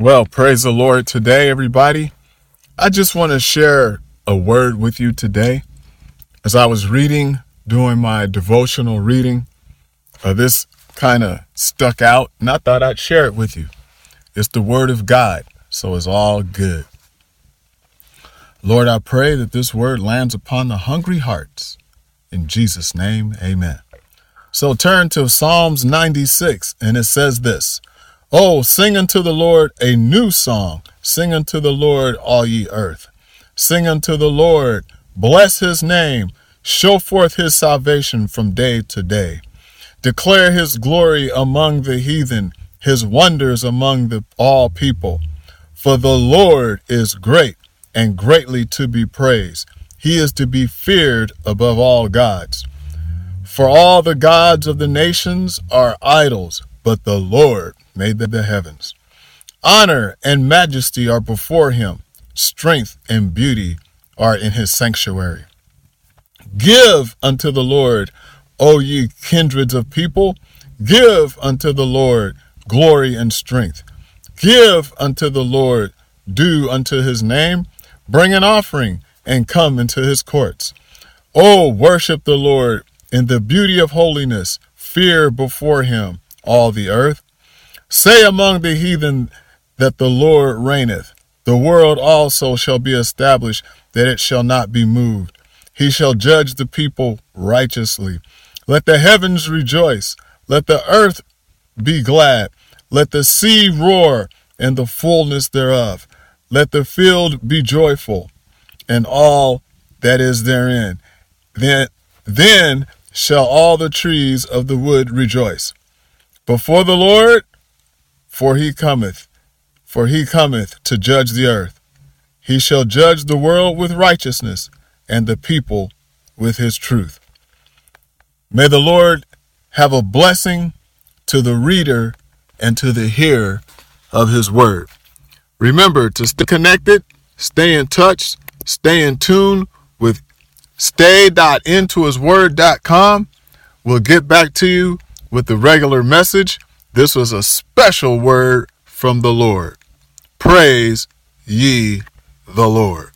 Well, praise the Lord today, everybody. I just want to share a word with you today. As I was reading, doing my devotional reading, uh, this kind of stuck out, and I thought I'd share it with you. It's the Word of God, so it's all good. Lord, I pray that this word lands upon the hungry hearts. In Jesus' name, amen. So turn to Psalms 96, and it says this Oh, sing unto the Lord a new song. Sing unto the Lord, all ye earth. Sing unto the Lord, bless his name. Show forth his salvation from day to day. Declare his glory among the heathen, his wonders among the all people. For the Lord is great and greatly to be praised. He is to be feared above all gods. For all the gods of the nations are idols, but the Lord made the heavens. Honor and majesty are before him, strength and beauty are in his sanctuary. Give unto the Lord, O ye kindreds of people, give unto the Lord glory and strength. Give unto the Lord due unto his name, bring an offering and come into his courts. O worship the Lord in the beauty of holiness, fear before him all the earth. Say among the heathen that the Lord reigneth. The world also shall be established, that it shall not be moved. He shall judge the people righteously. Let the heavens rejoice. Let the earth be glad. Let the sea roar and the fullness thereof. Let the field be joyful and all that is therein. Then, then shall all the trees of the wood rejoice before the Lord, for he cometh, for he cometh to judge the earth. He shall judge the world with righteousness and the people with his truth. May the Lord have a blessing to the reader and to the hearer of his word. Remember to stay connected, stay in touch, stay in tune with stay.intohisword.com. We'll get back to you with the regular message. This was a special word from the Lord. Praise ye the Lord.